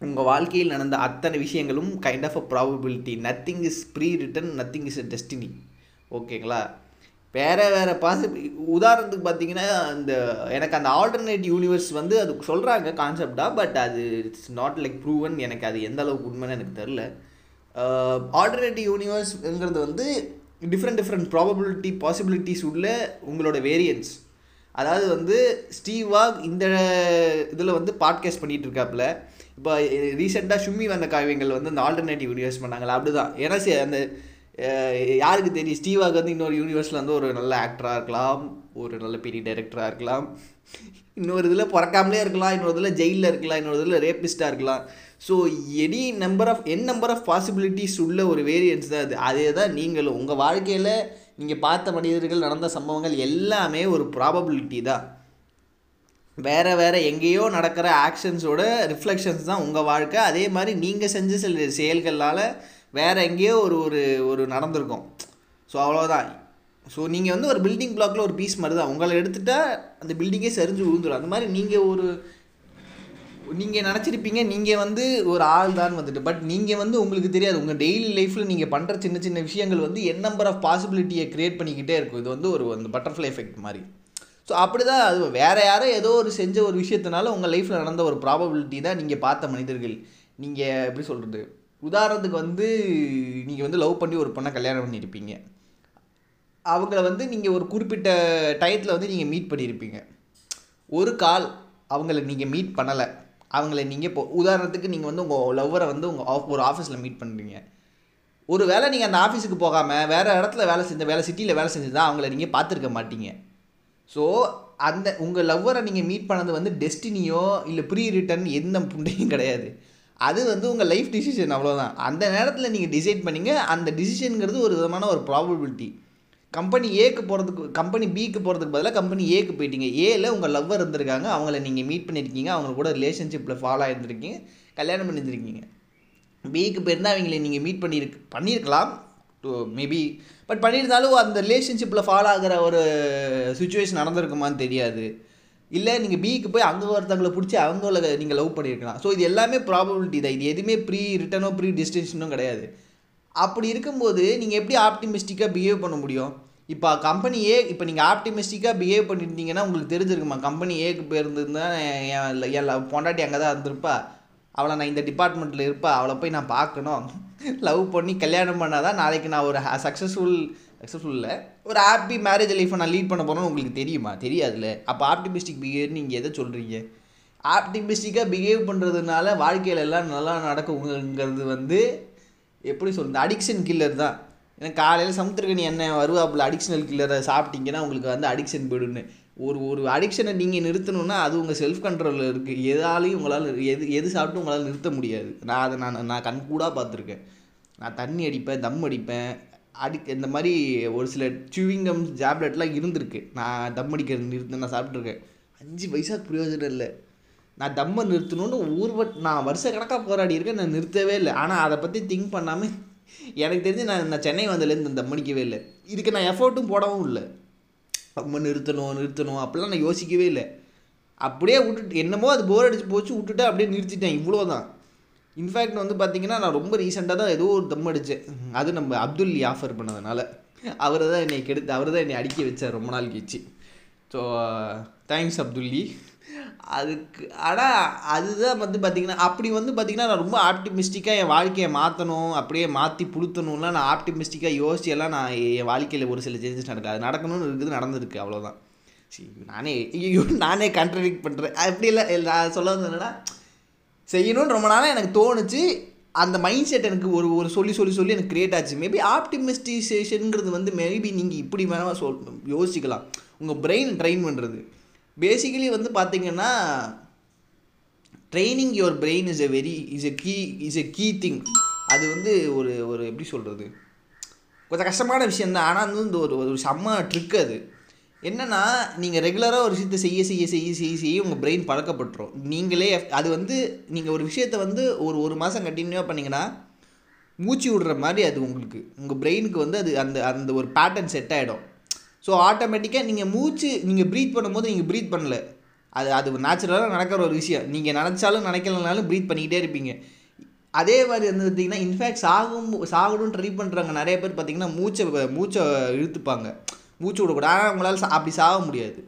உங்கள் வாழ்க்கையில் நடந்த அத்தனை விஷயங்களும் kind of a probability nothing is prewritten nothing is a destiny ஓகேங்களா வேறு வேறு பாசிபி உதாரணத்துக்கு பார்த்தீங்கன்னா அந்த எனக்கு அந்த ஆல்டர்னேட் யூனிவர்ஸ் வந்து அது சொல்கிறாங்க கான்செப்டாக பட் அது இட்ஸ் நாட் லைக் ப்ரூவன் எனக்கு அது எந்த அளவுக்கு உண்மைன்னு எனக்கு தெரில ஆல்டர்னேட்டிவ் யூனிவர்ஸ்ங்கிறது வந்து டிஃப்ரெண்ட் டிஃப்ரெண்ட் ப்ராபபிலிட்டி பாசிபிலிட்டிஸ் உள்ள உங்களோட வேரியன்ஸ் அதாவது வந்து ஸ்டீவாக் இந்த இதில் வந்து பாட்காஸ்ட் பண்ணிகிட்டு இருக்காப்புல இப்போ ரீசெண்டாக சும்மி வந்த காவியங்கள் வந்து அந்த ஆல்டர்னேட்டிவ் யூனிவர்ஸ் பண்ணாங்களா அப்படிதான். ஏன்னா அந்த யாருக்கு தெரியும்? ஸ்டீவாக்கு வந்து இன்னொரு யூனிவர்ஸில் வந்து ஒரு நல்ல ஆக்டராக இருக்கலாம். ஒரு நல்ல பெரிய டைரக்டராக இருக்கலாம். இன்னொரு இதில் பிறக்காமலே இருக்கலாம். இன்னொரு இதில் ஜெயிலில் இருக்கலாம். இன்னொரு இதில் ரேப்பிஸ்ட்டாக இருக்கலாம். So any number of N number of possibilities உள்ள ஒரு வேரியன்ஸ் தான் அது அதே தான் நீங்களும். உங்கள் வாழ்க்கையில் நீங்கள் பார்த்த மனிதர்கள் நடந்த சம்பவங்கள் எல்லாமே ஒரு ப்ராபபிலிட்டி தான். வேறு வேறு எங்கேயோ நடக்கிற ஆக்ஷன்ஸோட ரிஃப்ளெக்ஷன்ஸ் தான் உங்கள் வாழ்க்கை. அதே மாதிரி நீங்கள் செஞ்ச சில செயல்களால் வேறு எங்கேயோ ஒரு ஒரு ஒரு நடந்திருக்கும். ஸோ அவ்வளோதான் ஸோ நீங்கள் வந்து ஒரு பில்டிங் பிளாக்ல ஒரு பீஸ் மாதிரி தான். உங்களை எடுத்துட்டால் அந்த பில்டிங்கே சரிஞ்சு விழுந்துடும் அந்த மாதிரி நீங்கள் ஒரு நீங்கள் நினச்சிருப்பீங்க நீங்கள் வந்து ஒரு ஆள் தான் வந்துட்டு. பட் நீங்கள் வந்து உங்களுக்கு தெரியாது. உங்கள் டெய்லி லைஃப்பில் நீங்கள் பண்ணுற சின்ன சின்ன விஷயங்கள் வந்து என் நம்பர் ஆஃப் பாசிபிலிட்டியை க்ரியேட் பண்ணிக்கிட்டே இருக்கும். இது வந்து ஒரு அந்த பட்டர்ஃப்ளை எஃபெக்ட் மாதிரி. ஸோ அப்படி தான் அது. வேறு யாரோ ஏதோ ஒரு செஞ்ச ஒரு விஷயத்தினால உங்கள் லைஃப்பில் நடந்த ஒரு ப்ராபபிலிட்டி தான் நீங்கள் பார்த்த மனிதர்கள். நீங்கள் எப்படி சொல்கிறது உதாரணத்துக்கு வந்து நீங்கள் வந்து லவ் பண்ணி ஒரு பொண்ணை கல்யாணம் பண்ணியிருப்பீங்க அவங்கள வந்து நீங்கள் ஒரு குறிப்பிட்ட டயத்தில் வந்து நீங்கள் மீட் பண்ணியிருப்பீங்க ஒரு கால் அவங்கள நீங்கள் மீட் பண்ணலை. அவங்கள நீங்கள் இப்போ உதாரணத்துக்கு நீங்கள் வந்து உங்கள் லவ்வரை வந்து உங்கள் ஆஃப் ஒரு ஆஃபீஸில் மீட் பண்ணுறீங்க ஒரு வேளை நீங்கள் அந்த ஆஃபீஸுக்கு போகாமல் வேறு இடத்துல வேலை செஞ்ச வேலை சிட்டியில் வேலை செஞ்சதா அவங்கள நீங்கள் பார்த்துருக்க மாட்டீங்க. ஸோ அந்த உங்கள் லவ்வரை நீங்கள் மீட் பண்ணது வந்து டெஸ்டினியோ இல்லை ப்ரீ ரிட்டன் எந்த புண்டையும் கிடையாது. அது வந்து உங்கள் லைஃப் டிசிஷன் அவ்வளோதான் அந்த நேரத்தில் நீங்கள் டிசைட் பண்ணிங்க அந்த டிசிஷனுங்கிறது ஒரு விதமான ஒரு ப்ராபபிலிட்டி கம்பெனி ஏக்கு போகிறதுக்கு கம்பெனி பிக்கு போகிறதுக்கு பதிலாக கம்பெனி ஏக்கு போயிட்டீங்க. ஏல உங்கள் லவ்வர் இருந்திருக்காங்க அவங்கள நீங்கள் மீட் பண்ணியிருக்கீங்க அவங்க கூட ரிலேஷன்ஷிப்பில் ஃபாலோ ஆகிருந்திருக்கீங்க கல்யாணம் பண்ணியிருந்திருக்கீங்க. பிக்கு போயிருந்தால் அவங்கள நீங்கள் மீட் பண்ணியிருக்கு பண்ணியிருக்கலாம் மேபி பட் பண்ணியிருந்தாலும் அந்த ரிலேஷன்ஷிப்பில் ஃபாலோ ஆகிற ஒரு சுச்சுவேஷன் நடந்திருக்குமான்னு தெரியாது. இல்லை நீங்கள் பிக்கு போய் அங்கே ஒருத்தவங்களை பிடிச்சி அவங்கள நீங்கள் லவ் பண்ணியிருக்கலாம் ஸோ இது எல்லாமே ப்ராபபிலிட்டி தான். இது எதுவுமே ப்ரீ ரிட்டனோ ப்ரீ டிஸ்டன்ஷனும் கிடையாது. அப்படி இருக்கும்போது நீங்கள் எப்படி ஆப்டிமிஸ்டிக்காக பிஹேவ் பண்ண முடியும்? இப்போ கம்பெனி ஏ இப்போ நீங்கள் ஆப்டிமிஸ்டிக்காக பிஹேவ் பண்ணியிருந்தீங்கன்னா உங்களுக்கு தெரிஞ்சிருக்குமா? கம்பெனி ஏக்கு போயிருந்திருந்தா என் பொண்டாட்டி அங்கே தான் இருந்திருப்பா. அவளை நான் இந்த டிபார்ட்மெண்ட்டில் இருப்பா. அவளை போய் நான் பார்க்கணும். லவ் பண்ணி கல்யாணம் பண்ணால் தான் நாளைக்கு நான் ஒரு சக்ஸஸ்ஃபுல் சக்ஸஸ்ஃபுல் இல்லை. ஒரு ஹாப்பி மேரேஜ் லைஃப்பை நான் லீட் பண்ண போகிறேன்னு உங்களுக்கு தெரியுமா? தெரியாதுல்ல. அப்போ ஆப்டிமிஸ்டிக் பிஹேவியர் நீங்கள் எதை சொல்கிறீங்க ஆப்டிமிஸ்டிக்காக பிஹேவ் பண்ணுறதுனால வாழ்க்கையில் எல்லாம் நல்லா நடக்குங்கிறது வந்து எப்படி சொல்கிறது அடிக்ஷன் கில்லர் தான். ஏன்னா காலையில் சமுத்திரக்கணி என்ன வருவாப்புல அடிக்ஷனல் கில்லரை சாப்பிட்டீங்கன்னா உங்களுக்கு வந்து அடிக்ஷன் போயிடுன்னு ஒரு ஒரு அடிக்ஷனை நீங்கள் நிறுத்தணும்னா அது உங்கள் செல்ஃப் கண்ட்ரோலில் இருக்குது எதாலையும் உங்களால் எது எது சாப்பிட்டு உங்களால் நிறுத்த முடியாது. நான் அதை நான் நான் கண் கூடாக பார்த்துருக்கேன். நான் தண்ணி அடிப்பேன் தம் அடிப்பேன். அடிக்க இந்த மாதிரி ஒரு சில சுவிங்கம் ஜாப்லெட்லாம் இருந்திருக்கு. நான் தம் அடிக்கிறது நிறுத்த நான் சாப்பிட்ருக்கேன் அஞ்சு பைசா பிரயோஜனம் இல்லை. நான் தம்மை நிறுத்தணும்னு ஊர்வ நான் வருஷ கணக்காக போராடி இருக்கேன். நான் நிறுத்தவே இல்லை. ஆனால் அதை பற்றி திங்க் பண்ணாமல் எனக்கு தெரிஞ்சு நான் நான் சென்னை வந்ததுலேருந்து தம் அடிக்கவே இல்லை. இதுக்கு நான் எஃபர்ட்டும் போடவும் இல்லை. நம்ம நிறுத்தணும் நிறுத்தணும் அப்படிலாம் நான் யோசிக்கவே இல்லை. அப்படியே விட்டுட்டு என்னமோ அது போர் அடிச்சு போச்சு விட்டுட்டு அப்படியே நிறுத்திட்டேன். இவ்வளோ தான் இன்ஃபேக்ட் வந்து பார்த்தீங்கன்னா நான் ரொம்ப ரீசெண்டாக தான் ஏதோ ஒரு தம் அடித்தேன் அது நம்ம அப்துல் ஆஃபர் பண்ணதுனால. அவர் தான் என்னை கெடுத்து அவர் தான் என்னை அடிக்க வச்சார் ரொம்ப நாள் கழிச்சு. ஸோ தேங்க்ஸ் uh, அப்துல்லி அதுக்கு ஆனால் அதுதான் வந்து பார்த்திங்கன்னா அப்படி வந்து பார்த்திங்கன்னா நான் ரொம்ப ஆப்டிமிஸ்டிக்காக என் வாழ்க்கையை மாற்றணும் அப்படியே மாற்றி புழுத்தணும்லாம் நான் ஆப்டிமிஸ்டிக்காக யோசிச்சு எல்லாம் நான் என் வாழ்க்கையில் ஒரு சில சேஞ்சஸ் நடக்குது. அது நடக்கணும்னு இருக்குது நடந்திருக்கு அவ்வளோதான் சரி நானே ஐயோ நானே கான்ட்ரடிக்ட் பண்ணுறேன் அப்படி இல்லை நான் சொல்ல வந்து செய்யணும்னு ரொம்ப நாளாக எனக்கு தோணுச்சு. அந்த மைண்ட் செட் எனக்கு ஒரு ஒரு சொல்லி சொல்லி சொல்லி எனக்கு க்ரியேட் ஆச்சு. மேபி ஆப்டிமிஸ்டிசேஷனுங்கிறது வந்து மேபி நீங்கள் இப்படி வேணால் சொல் யோசிக்கலாம். உங்கள் பிரெயின் ட்ரெயின் பண்ணுறது பேசிக்கலி வந்து பார்த்தீங்கன்னா training your brain is a very is a key is a key thing அது வந்து ஒரு ஒரு எப்படி சொல்கிறது கொஞ்சம் கஷ்டமான விஷயந்தான் ஆனால் வந்து ஒரு ஒரு செம்ம ட்ரிக் அது. என்னென்னா நீங்கள் ரெகுலராக ஒரு விஷயத்தை செய்ய செய்ய செய்ய செய்ய செய்ய உங்கள் பிரெயின் பழக்கப்பட்டுரும். நீங்களே அது வந்து நீங்கள் ஒரு விஷயத்தை வந்து ஒரு ஒரு மாதம் கண்டினியூவாக பண்ணிங்கன்னா மூச்சு விடுற மாதிரி அது உங்களுக்கு. உங்கள் பிரெயினுக்கு வந்து அது அந்த அந்த ஒரு பேட்டர்ன் செட் ஆகிடும் ஸோ ஆட்டோமேட்டிக்காக நீங்கள் மூச்சு நீங்கள் ப்ரீத் பண்ணும்போது நீங்கள் ப்ரீத் பண்ணல. அது அது நேச்சுரலாக நடக்கிற ஒரு விஷயம். நீங்கள் நினச்சாலும் நினைக்கலனாலும் ப்ரீத் பண்ணிக்கிட்டே இருப்பீங்க. அதே மாதிரி வந்து பார்த்தீங்கன்னா இன்ஃபேக்ட் சாகும் சாகணும்னு ட்ரை பண்ணுறவங்க நிறைய பேர் பார்த்தீங்கன்னா மூச்சை மூச்சை இழுத்துப்பாங்க. மூச்சு விடக்கூடாது. ஆனால் உங்களால் சா அப்படி சாக முடியாது.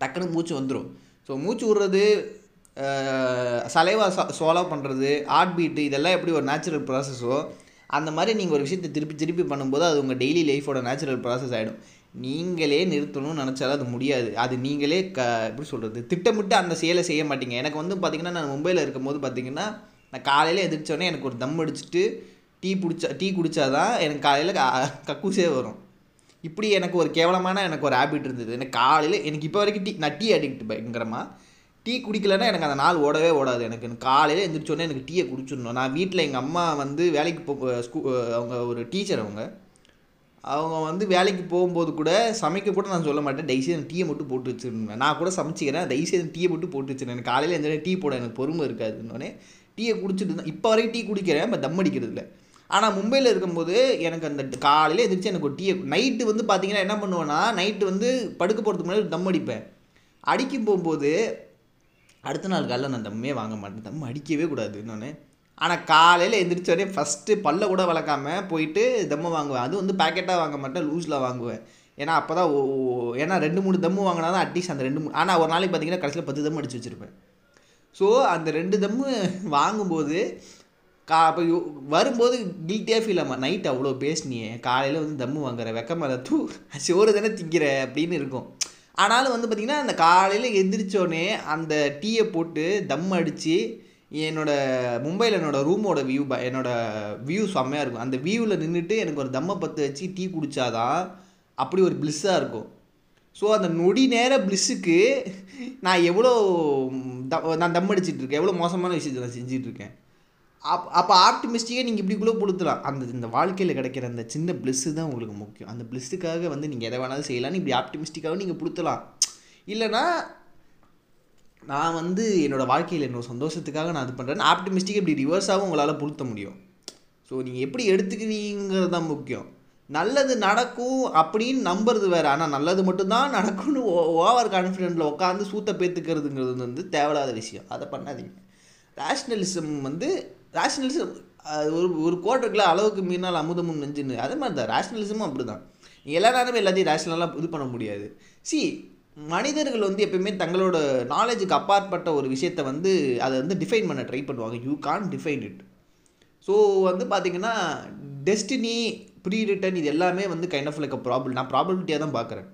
டக்குன்னு மூச்சு வந்துடும் ஸோ மூச்சு விடுறது சலைவா சோலோ பண்ணுறது ஹார்ட் பீட்டு இதெல்லாம் எப்படி ஒரு நேச்சுரல் ப்ராசஸோ அந்த மாதிரி நீங்கள் ஒரு விஷயத்தை திருப்பி திருப்பி பண்ணும்போது அது உங்கள் டெய்லி லைஃபோட நேச்சுரல் ப்ராசஸ் ஆகிடும் நீங்களே நிறுத்தணும்னு நினச்சாலும் அது முடியாது. அது நீங்களே க எப்படி சொல்கிறது திட்டமிட்டு அந்த செயலை செய்ய மாட்டீங்க. எனக்கு வந்து பார்த்திங்கன்னா நான் மும்பையில் இருக்கும்போது பார்த்திங்கன்னா நான் காலையில் எதிர்த்தோடனே எனக்கு ஒரு தம் அடிச்சுட்டு டீ பிடிச்சா டீ குடித்தாதான் எனக்கு காலையில் கக்கூசே வரும். இப்படி எனக்கு ஒரு கேவலமான எனக்கு ஒரு ஹேபிட் இருந்தது. எனக்கு காலையில் எனக்கு இப்போ வரைக்கும் டீ நான் டீ அடிக்ட் பயங்கரமாக டீ குடிக்கலன்னா எனக்கு அந்த நாள் ஓடவே ஓடாது. எனக்கு காலையில் எழுந்திரிச்சோடனே எனக்கு டீயை குடிச்சிடணும். நான் வீட்டில் எங்கள் அம்மா வந்து வேலைக்கு போ ஸ்கூ அவங்க ஒரு டீச்சர் அவங்க. அவங்க வந்து வேலைக்கு போகும்போது கூட சமைக்க கூட நான் சொல்ல மாட்டேன். தயவுசெய்து டீயை மட்டும் போட்டு வச்சுருந்தேன் நான் கூட சமைச்சிக்கிறேன். தயவுசெய்து டீயை மட்டும் போட்டு வச்சுருந்தேன் எனக்கு காலையில் எந்த டீ போட எனக்கு பொறுமை இருக்காதுன்னொடனே டீயை குடிச்சிட்டு இருந்தேன் இப்போ வரைக்கும் டீ குடிக்கிறேன் இப்போ தம் அடிக்கிறது இல்லை ஆனால் மும்பையில் இருக்கும்போது எனக்கு அந்த காலையில் எதிர்த்து எனக்கு ஒரு டீ நைட்டு வந்து பார்த்தீங்கன்னா என்ன பண்ணுவேன்னா நைட்டு வந்து படுக்க போகிறதுக்கு முன்னாடி தம் அடிப்பேன். அடிக்கும் போகும்போது அடுத்த நாள் காலையில் நான் தம்மே வாங்க மாட்டேன். தம் அடிக்கவே கூடாது இன்னொன்று ஆனால் காலையில் எந்திரிச்சோடனே ஃபஸ்ட்டு பல்ல கூட வளர்க்காம போயிட்டு தம்மை வாங்குவேன். அது வந்து பேக்கெட்டாக வாங்க மாட்டேன் லூஸில் வாங்குவேன். ஏன்னா அப்போ தான் ஏன்னா ரெண்டு மூணு தம்மு வாங்கினா தான் அட்லீஸ்ட் அந்த ரெண்டு மூணு ஆனால் ஒரு நாளைக்கு பார்த்தீங்கன்னா கடைசியில் பத்து தம் அடிச்சு வச்சுருப்பேன். ஸோ அந்த ரெண்டு தம்மு வாங்கும்போது கா அப்போ வரும்போது கில்ட்டியாக ஃபீல் ஆமாம் நைட் அவ்வளோ பேசினியே. காலையில் வந்து தம்மு வாங்குற வெக்கமாக தூ சோறு தானே திங்கிற அப்படின்னு இருக்கும். ஆனாலும் வந்து பார்த்திங்கன்னா அந்த காலையில் எந்திரிச்சோடனே அந்த டீயை போட்டு தம் அடித்து என்னோடய மும்பையில் என்னோடய ரூமோட வியூ ப என்னோடய வியூ செம்மையாக இருக்கும். அந்த வியூவில் நின்றுட்டு எனக்கு ஒரு தம்மை பற்ற வச்சு டீ குடித்தாதான் அப்படி ஒரு ப்ளிஸ்ஸாக இருக்கும். ஸோ அந்த நொடி நேர ப்ளிஸ்ஸுக்கு நான் எவ்வளோ த நான் தம் அடிச்சிட்ருக்கேன் எவ்வளோ மோசமான விஷயத்தை நான் செஞ்சிட்ருக்கேன் அப் அப்போ ஆப்டிமிஸ்டிக்காக நீங்கள் இப்படிக்குள்ளே கொடுத்துலாம் அந்த இந்த வாழ்க்கையில் கிடைக்கிற அந்த சின்ன ப்ளஸ்ஸு தான் உங்களுக்கு முக்கியம். அந்த ப்ளஸ்ஸுக்காக வந்து நீங்கள் எதை வேணாலும் செய்யலாம்னு இப்படி ஆப்டிமிஸ்டிக்காகவும் நீங்கள் கொடுத்துலாம் இல்லைனா நான் வந்து என்னோடய வாழ்க்கையில் என்னோட சந்தோஷத்துக்காக நான் இது பண்ணுறேன் ஆப்டிமிஸ்டிக்காக இப்படி ரிவர்ஸாகவும் உங்களால் புழுத்த முடியும். ஸோ நீங்கள் எப்படி எடுத்துக்கிறீங்கிறது தான் முக்கியம். நல்லது நடக்கும் அப்படின்னு நம்புறது வேறு. ஆனால் நல்லது மட்டும்தான் நடக்கும்னு ஓவர் கான்ஃபிடென்ட்டில் உட்காந்து சூத்த பேத்துக்கிறதுங்கிறது வந்து தேவையில்லாத விஷயம். அதை பண்ணாதீங்க. ரேஷ்னலிசம் வந்து ரேஷ்னலிசம் ஒரு ஒரு கோட் இருக்குல்ல அளவுக்கு மீறினால் அமுதமும் நெஞ்சுன்னு. அதே மாதிரி தான் ரேஷ்னலிசமும் அப்படி தான் எல்லா எல்லாத்தையும் ரேஷ்னலாக இது பண்ண முடியாது. சி மனிதர்கள் வந்து எப்பயுமே தங்களோட நாலேஜுக்கு அப்பாற்பட்ட ஒரு விஷயத்தை வந்து அதை வந்து டிஃபைன் பண்ண ட்ரை பண்ணுவாங்க. You can define it so வந்து பார்த்திங்கன்னா டெஸ்டினி ப்ரீ ரிட்டன் இது எல்லாமே வந்து கைண்ட் ஆஃப் லைக் ப்ராப்ளம் நான் ப்ராபபிலிட்டியாக தான் பார்க்குறேன்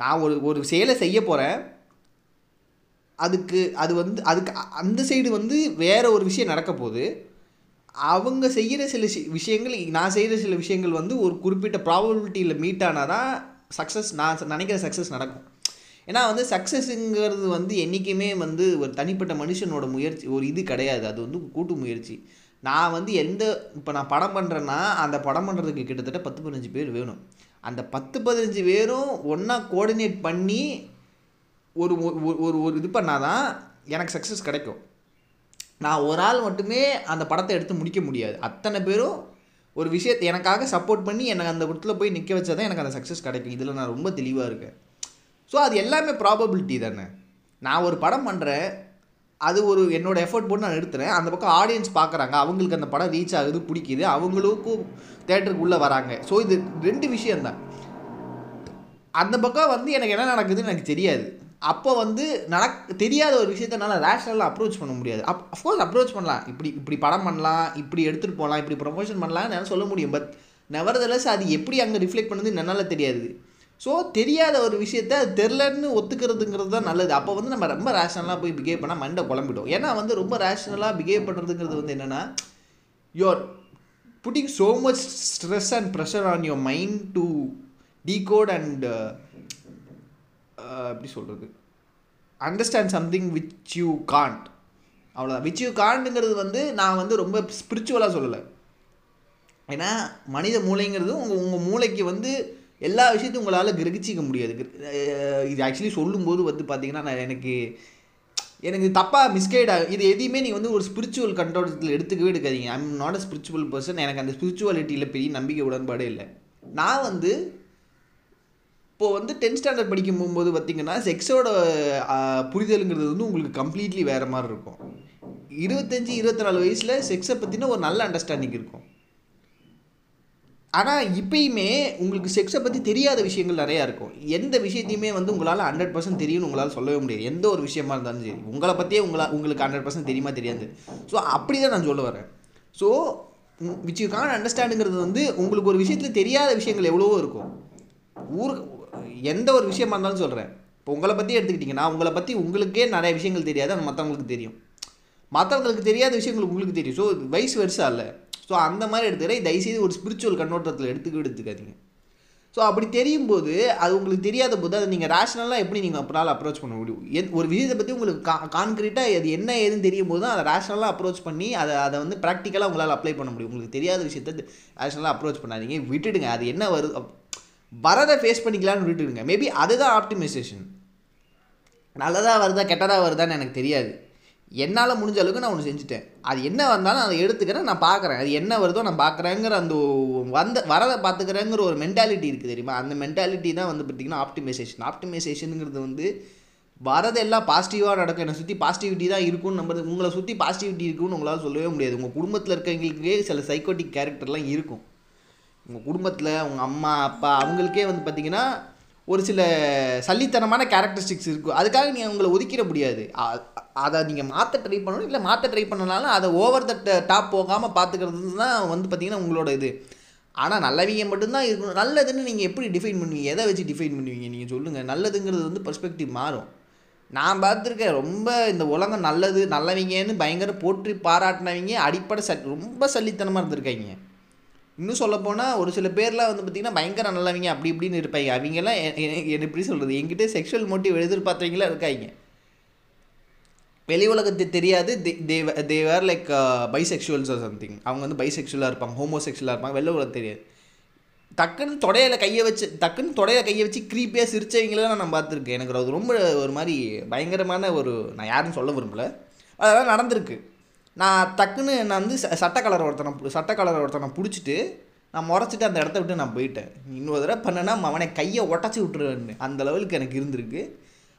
நான் ஒரு ஒரு செயலை செய்ய போகிறேன் அதுக்கு அது வந்து அதுக்கு அந்த சைடு வந்து வேற ஒரு விஷயம் நடக்க போகுது அவங்க செய்கிற சில விஷயங்கள் நான் செய்கிற சில விஷயங்கள் வந்து ஒரு குறிப்பிட்ட ப்ராபபிலிட்டியில் மீட் ஆனால் தான் சக்ஸஸ் நான் நினைக்கிற சக்ஸஸ் நடக்கும். ஏன்னா வந்து சக்ஸஸுங்கிறது வந்து என்றைக்குமே வந்து ஒரு தனிப்பட்ட மனுஷனோட முயற்சி ஒரு இது கிடையாது. அது வந்து கூட்டு முயற்சி. நான் வந்து எந்த இப்போ நான் படம் பண்ணுறேன்னா அந்த படம் பண்ணுறதுக்கு கிட்டத்தட்ட பத்து பதினஞ்சு பேர் வேணும். அந்த பத்து பதினஞ்சு பேரும் ஒன்றா கோஆர்டினேட் பண்ணி ஒரு ஒரு- ஒரு- ஒரு இது பண்ணாதான் எனக்கு சக்ஸஸ் கிடைக்கும். நான் ஒரு ஆள் மட்டுமே அந்த படத்தை எடுத்து முடிக்க முடியாது. அத்தனை பேரும் ஒரு விஷயத்தை எனக்காக சப்போர்ட் பண்ணி எனக்கு அந்த இடத்துல போய் நிற்க வச்சா தான் எனக்கு அந்த சக்ஸஸ் கிடைக்கும். இதில் நான் ரொம்ப தெளிவாக இருக்கேன். ஸோ அது எல்லாமே ப்ராபபிலிட்டி தானே. நான் ஒரு படம் பண்ணுறேன் அது ஒரு என்னோடய எஃபோர்ட் போட்டு நான் எடுத்துறேன். அந்த பக்கம் ஆடியன்ஸ் பார்க்குறாங்க. அவங்களுக்கு அந்த படம் ரீச் ஆகுது பிடிக்குது. அவங்களுக்கும் தேட்டருக்கு உள்ளே வராங்க. ஸோ இது ரெண்டு விஷயம்தான். அந்த பக்கம் வந்து எனக்கு என்ன நடக்குதுன்னு எனக்கு தெரியாது. அப்போ வந்து நடக் தெரியாத ஒரு விஷயத்த என்னால் ரேஷனலாக அப்ரோச் பண்ண முடியாது. அப் அஃப்கோர்ஸ் அப்ரோச் பண்ணலாம். இப்படி இப்படி படம் பண்ணலாம் இப்படி எடுத்துகிட்டு போகலாம் இப்படி ப்ரொமோஷன் பண்ணலாம்னு என்னால் சொல்ல முடியும். பட் நெவர்தலஸ் அது எப்படி அங்கே ரிஃப்ளெக்ட் பண்ணுதுன்னு என்னால் தெரியாது. ஸோ தெரியாத ஒரு விஷயத்த தெரிலன்னு ஒத்துக்கிறதுங்கிறது தான் நல்லது. அப்போ வந்து நம்ம ரொம்ப ரேஷனலாக போய் பிஹேவ் பண்ணால் மண்டை குழம்பிடும். ஏன்னா வந்து ரொம்ப ரேஷனலாக பிஹேவ் பண்ணுறதுங்கிறது வந்து என்னென்னா you're putting so much stress and pressure on your mind to decode and எப்படி சொல்கிறது understand something which you can't அவ்வளோதான் விச் யூ காண்ட்டுங்கிறது வந்து நான் வந்து ரொம்ப ஸ்பிரிச்சுவலாக சொல்லலை. ஏன்னா மனித மூளைங்கிறது உங்கள் உங்கள் மூளைக்கு வந்து எல்லா விஷயத்தையும் உங்களால் கிரகிச்சிக்க முடியாது. இது ஆக்சுவலி சொல்லும்போது வந்து பார்த்தீங்கன்னா நான் எனக்கு எனக்கு தப்பாக மிஸ்கைட் ஆகும் இது எதையுமே நீங்கள் வந்து ஒரு ஸ்பிரிச்சுவல் கண்டோட்டத்தில் எடுத்துக்கவே எடுக்காதீங்க. I'm not a spiritual person எனக்கு அந்த ஸ்பிரிச்சுவாலிட்டியில் பெரிய நம்பிக்கை உடன்பாடே இல்லை. நான் வந்து இப்போது வந்து டென்த் ஸ்டாண்டர்ட் படிக்கும் போகும்போது பார்த்தீங்கன்னா செக்ஸோட புரிதலுங்கிறது வந்து உங்களுக்கு கம்ப்ளீட்லி வேறு மாதிரி இருக்கும். இருபத்தஞ்சி இருபத்தி நாலு வயசில் செக்ஸை பற்றின ஒரு நல்ல அண்டர்ஸ்டாண்டிங் இருக்கும். ஆனால் இப்பயுமே உங்களுக்கு செக்ஸை பற்றி தெரியாத விஷயங்கள் நிறையா இருக்கும். எந்த விஷயத்தையுமே வந்து உங்களால் ஹண்ட்ரட் பர்சன்ட் தெரியும்னு உங்களால் சொல்லவே முடியாது. எந்த ஒரு விஷயமா இருந்தாலும் சரி. உங்களை பற்றியே உங்களா உங்களுக்கு ஹண்ட்ரட் பர்சன்ட் தெரியுமா தெரியாது. ஸோ அப்படி தான் நான் சொல்ல வரேன். ஸோ விச் யூ கான் அண்டர்ஸ்டாண்டுங்கிறது வந்து உங்களுக்கு ஒரு விஷயத்தில் தெரியாத விஷயங்கள் எவ்வளவோ இருக்கும். ஊர் எந்த ஒரு விஷயமா இருந்தாலும் சொல்கிறேன் இப்போ உங்களை பற்றி எடுத்துக்கிட்டிங்கன்னா உங்களை பற்றி உங்களுக்கே நிறைய விஷயங்கள் தெரியாது அது மற்றவங்களுக்கு தெரியும். மற்றவங்களுக்கு தெரியாத விஷயங்கள் உங்களுக்கு தெரியும். ஸோ வயசு வருஷம் இல்லை. ஸோ அந்த மாதிரி எடுத்துக்கிறேன். தயவுசெய்து ஒரு ஸ்பிரிச்சுவல் கண்ணோட்டத்தில் எடுத்துக்க எடுத்துக்காதீங்க. ஸோ அப்படி தெரியும் போது அது உங்களுக்கு தெரியாத போது அதை நீங்கள் ரேஷ்னலாக எப்படி நீங்கள் அப்புறம் அப்ரோச் பண்ண முடியும்? எத் ஒரு விஷயத்தை பற்றி உங்களுக்கு கா கான்க்ரீட்டாக அது என்ன ஏதுன்னு தெரியும் போது தான் அதை ரேஷனலாக அப்ரோச் பண்ணி அதை அதை வந்து ப்ராக்டிக்கலாக உங்களால் அப்ளை பண்ண முடியும். உங்களுக்கு தெரியாத விஷயத்தை ரேஷ்னலாக அப்ரோச் பண்ணாதீங்க. விட்டுடுங்க. அது என்ன வருது வரதை ஃபேஸ் பண்ணிக்கலாம்னு விட்டுடுங்க. மேபி அதுதான் ஆப்டிமைசேஷன் நல்லதாக வருதா கெட்டதாக வருதான்னு எனக்கு தெரியாது. என்னால் முடிஞ்ச அளவுக்கு நான் ஒன்று செஞ்சுட்டேன். அது என்ன வந்தாலும் அதை எடுத்துக்கிறேன் நான் பார்க்குறேன். அது என்ன வருதோ நான் பார்க்குறேங்கிற அந்த வந்த வரதை பார்த்துக்கிறேங்கிற ஒரு மென்டாலிட்டி இருக்குது தெரியுமா? அந்த மென்டாலிட்டி தான் வந்து பார்த்திங்கன்னா ஆப்டிமைசேஷன் ஆப்டிமைசேஷனுங்கிறது வந்து வரதெல்லாம் பாசிட்டிவாக நடக்கும். என்னை சுற்றி பாசிட்டிவிட்டி தான் இருக்கும்னு நம்புறது. உங்களை சுற்றி பாசிட்டிவிட்டி இருக்குன்னு உங்களால் சொல்லவே முடியாது. உங்கள் குடும்பத்தில் இருக்கவங்களுக்கே சில சைக்கோட்டிக் கேரக்டர்லாம் இருக்கும். உங்கள் குடும்பத்தில் உங்கள் அம்மா அப்பா அவங்களுக்கே வந்து பார்த்திங்கன்னா ஒரு சில சல்லித்தனமான கேரக்டரிஸ்டிக்ஸ் இருக்கும் அதுக்காக நீங்கள் உங்களை ஒதுக்கிட முடியாது. அதை நீங்கள் மாற்ற ட்ரை பண்ணணும். இல்லை மாற்ற ட்ரை பண்ணனாலும் அதை ஓவர் த டாப் போகாமல் பார்த்துக்கிறது தான் வந்து பார்த்திங்கன்னா உங்களோட இது. ஆனால் நல்லவங்க மட்டும்தான் இருக்கணும். நல்லதுன்னு நீங்கள் எப்படி டிஃபைன் பண்ணுவீங்க? எதை வச்சு டிஃபைன் பண்ணுவீங்க? நீங்கள் சொல்லுங்கள் நல்லதுங்கிறது வந்து பர்ஸ்பெக்டிவ் மாறும். நான் பார்த்துருக்கேன் ரொம்ப இந்த உலகம் நல்லது நல்லவங்கன்னு பயங்கர போற்றி பாராட்டினவங்க அடிப்படை ச ரொம்ப சல்லித்தனமாக இருந்திருக்காங்க. இன்னும் சொல்லப்போனால் ஒரு சில பேர்லாம் வந்து பார்த்திங்கன்னா பயங்கர நல்லவங்க அப்படி இப்படின்னு இருப்பாங்க. அவங்கெல்லாம் என்ன எப்படி சொல்கிறது என்கிட்ட செக்ஷுவல் மோட்டிவ் எதிர்பார்த்தவங்களாம் இருக்காங்க. வெளி உலகத்து தெரியாது. They were like bisexuals or something அவங்க வந்து பைசெக்ஷுவலாக இருப்பாங்க ஹோமோசெக்ஷுவலாக இருப்பாங்க வெளி உலகம் தெரியாது. டக்குன்னு தொடையில கையை வச்சு டக்குன்னு தொடையில கையை வச்சு க்ரீப்பியாக சிரிச்சவங்களெல்லாம் நான் பார்த்துருக்கேன். எனக்கு அது ரொம்ப ஒரு மாதிரி பயங்கரமான ஒரு நான் யாருன்னு சொல்ல விரும்பல. அதெல்லாம் நடந்திருக்கு. நான் டக்குன்னு நான் வந்து ச- சட்ட கலர் ஒருத்தனை சட்ட கலர் ஒருத்தனை பிடிச்சிட்டு நான் முறைச்சிட்டு அந்த இடத்த விட்டு நான் போயிட்டேன். இன்னொரு தடவை பண்ணேன்னா அவனை கையை உடச்சி விட்டுருவேன்னு. அந்த லெவலுக்கு எனக்கு இருந்திருக்கு.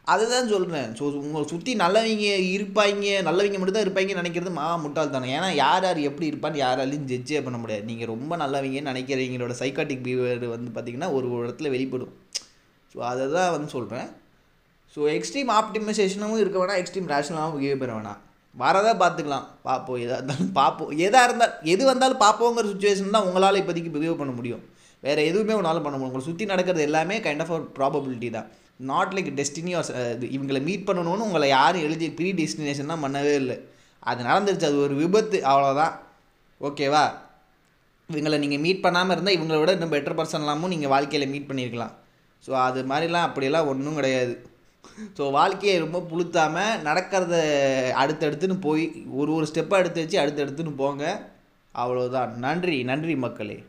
அதுதான் சொல்கிறேன் ஸோ உங்களை சுற்றி நல்லவங்க இருப்பாங்க. நல்லவங்க மட்டும் தான் இருப்பாங்க நினைக்கிறது மா முட்டாள்தானே ஏன்னா யார் யார் எப்படி இருப்பான்னு யாராலையும் ஜட்ஜே பண்ண முடியாது. நீங்கள் ரொம்ப நல்லவங்கன்னு நினைக்கிறவங்களோட சைக்காட்டிக் பிஹேவியர் வந்து பார்த்திங்கன்னா ஒரு ஒரு இடத்துல வெளிப்படும். ஸோ அதை தான் வந்து சொல்கிறேன் ஸோ எக்ஸ்ட்ரீம் ஆப்டிமைசேஷனும் இருக்க வேணாம் எக்ஸ்ட்ரீம் ரேஷனலாகவும் பிஹேவ் பண்ண வேணாம். வரதா பார்த்துக்கலாம். பார்ப்போம் எதாக இருந்தாலும் பார்ப்போம். எதாக இருந்தால் எது வந்தாலும் பார்ப்போங்கிற சுச்சுவேஷன் தான் உங்களால் இப்போதைக்கு பிஹேவ் பண்ண முடியும். வேறு எதுவுமே உங்களால் பண்ண முடியும். உங்களை சுற்றி நடக்கிறது எல்லாமே கைண்ட் ஆஃப் ஒரு ப்ராபபிலிட்டி தான். நாட் லைக் டெஸ்டினி இவங்களை மீட் பண்ணணும்னு உங்களை யாரும் எழுதி ப்ரீ டெஸ்டினேஷன்லாம் பண்ணவே இல்லை. அது நடந்துருச்சு. அது ஒரு விபத்து. அவ்வளோதான் ஓகேவா இவங்களை நீங்கள் மீட் பண்ணாமல் இருந்தால் இவங்கள விட இன்னும் பெட்டர் பர்சன்லாமும் நீங்கள் வாழ்க்கையில் மீட் பண்ணியிருக்கலாம். ஸோ அது மாதிரிலாம் அப்படியெல்லாம் ஒன்றும் கிடையாது. ஸோ வாழ்க்கையை ரொம்ப புளுத்தாமல் நடக்கிறத அடுத்தடுத்துன்னு போய் ஒரு ஒரு ஸ்டெப்பாக எடுத்து வச்சு அடுத்தடுத்துன்னு போங்க. அவ்வளோதான் நன்றி நன்றி மக்களே.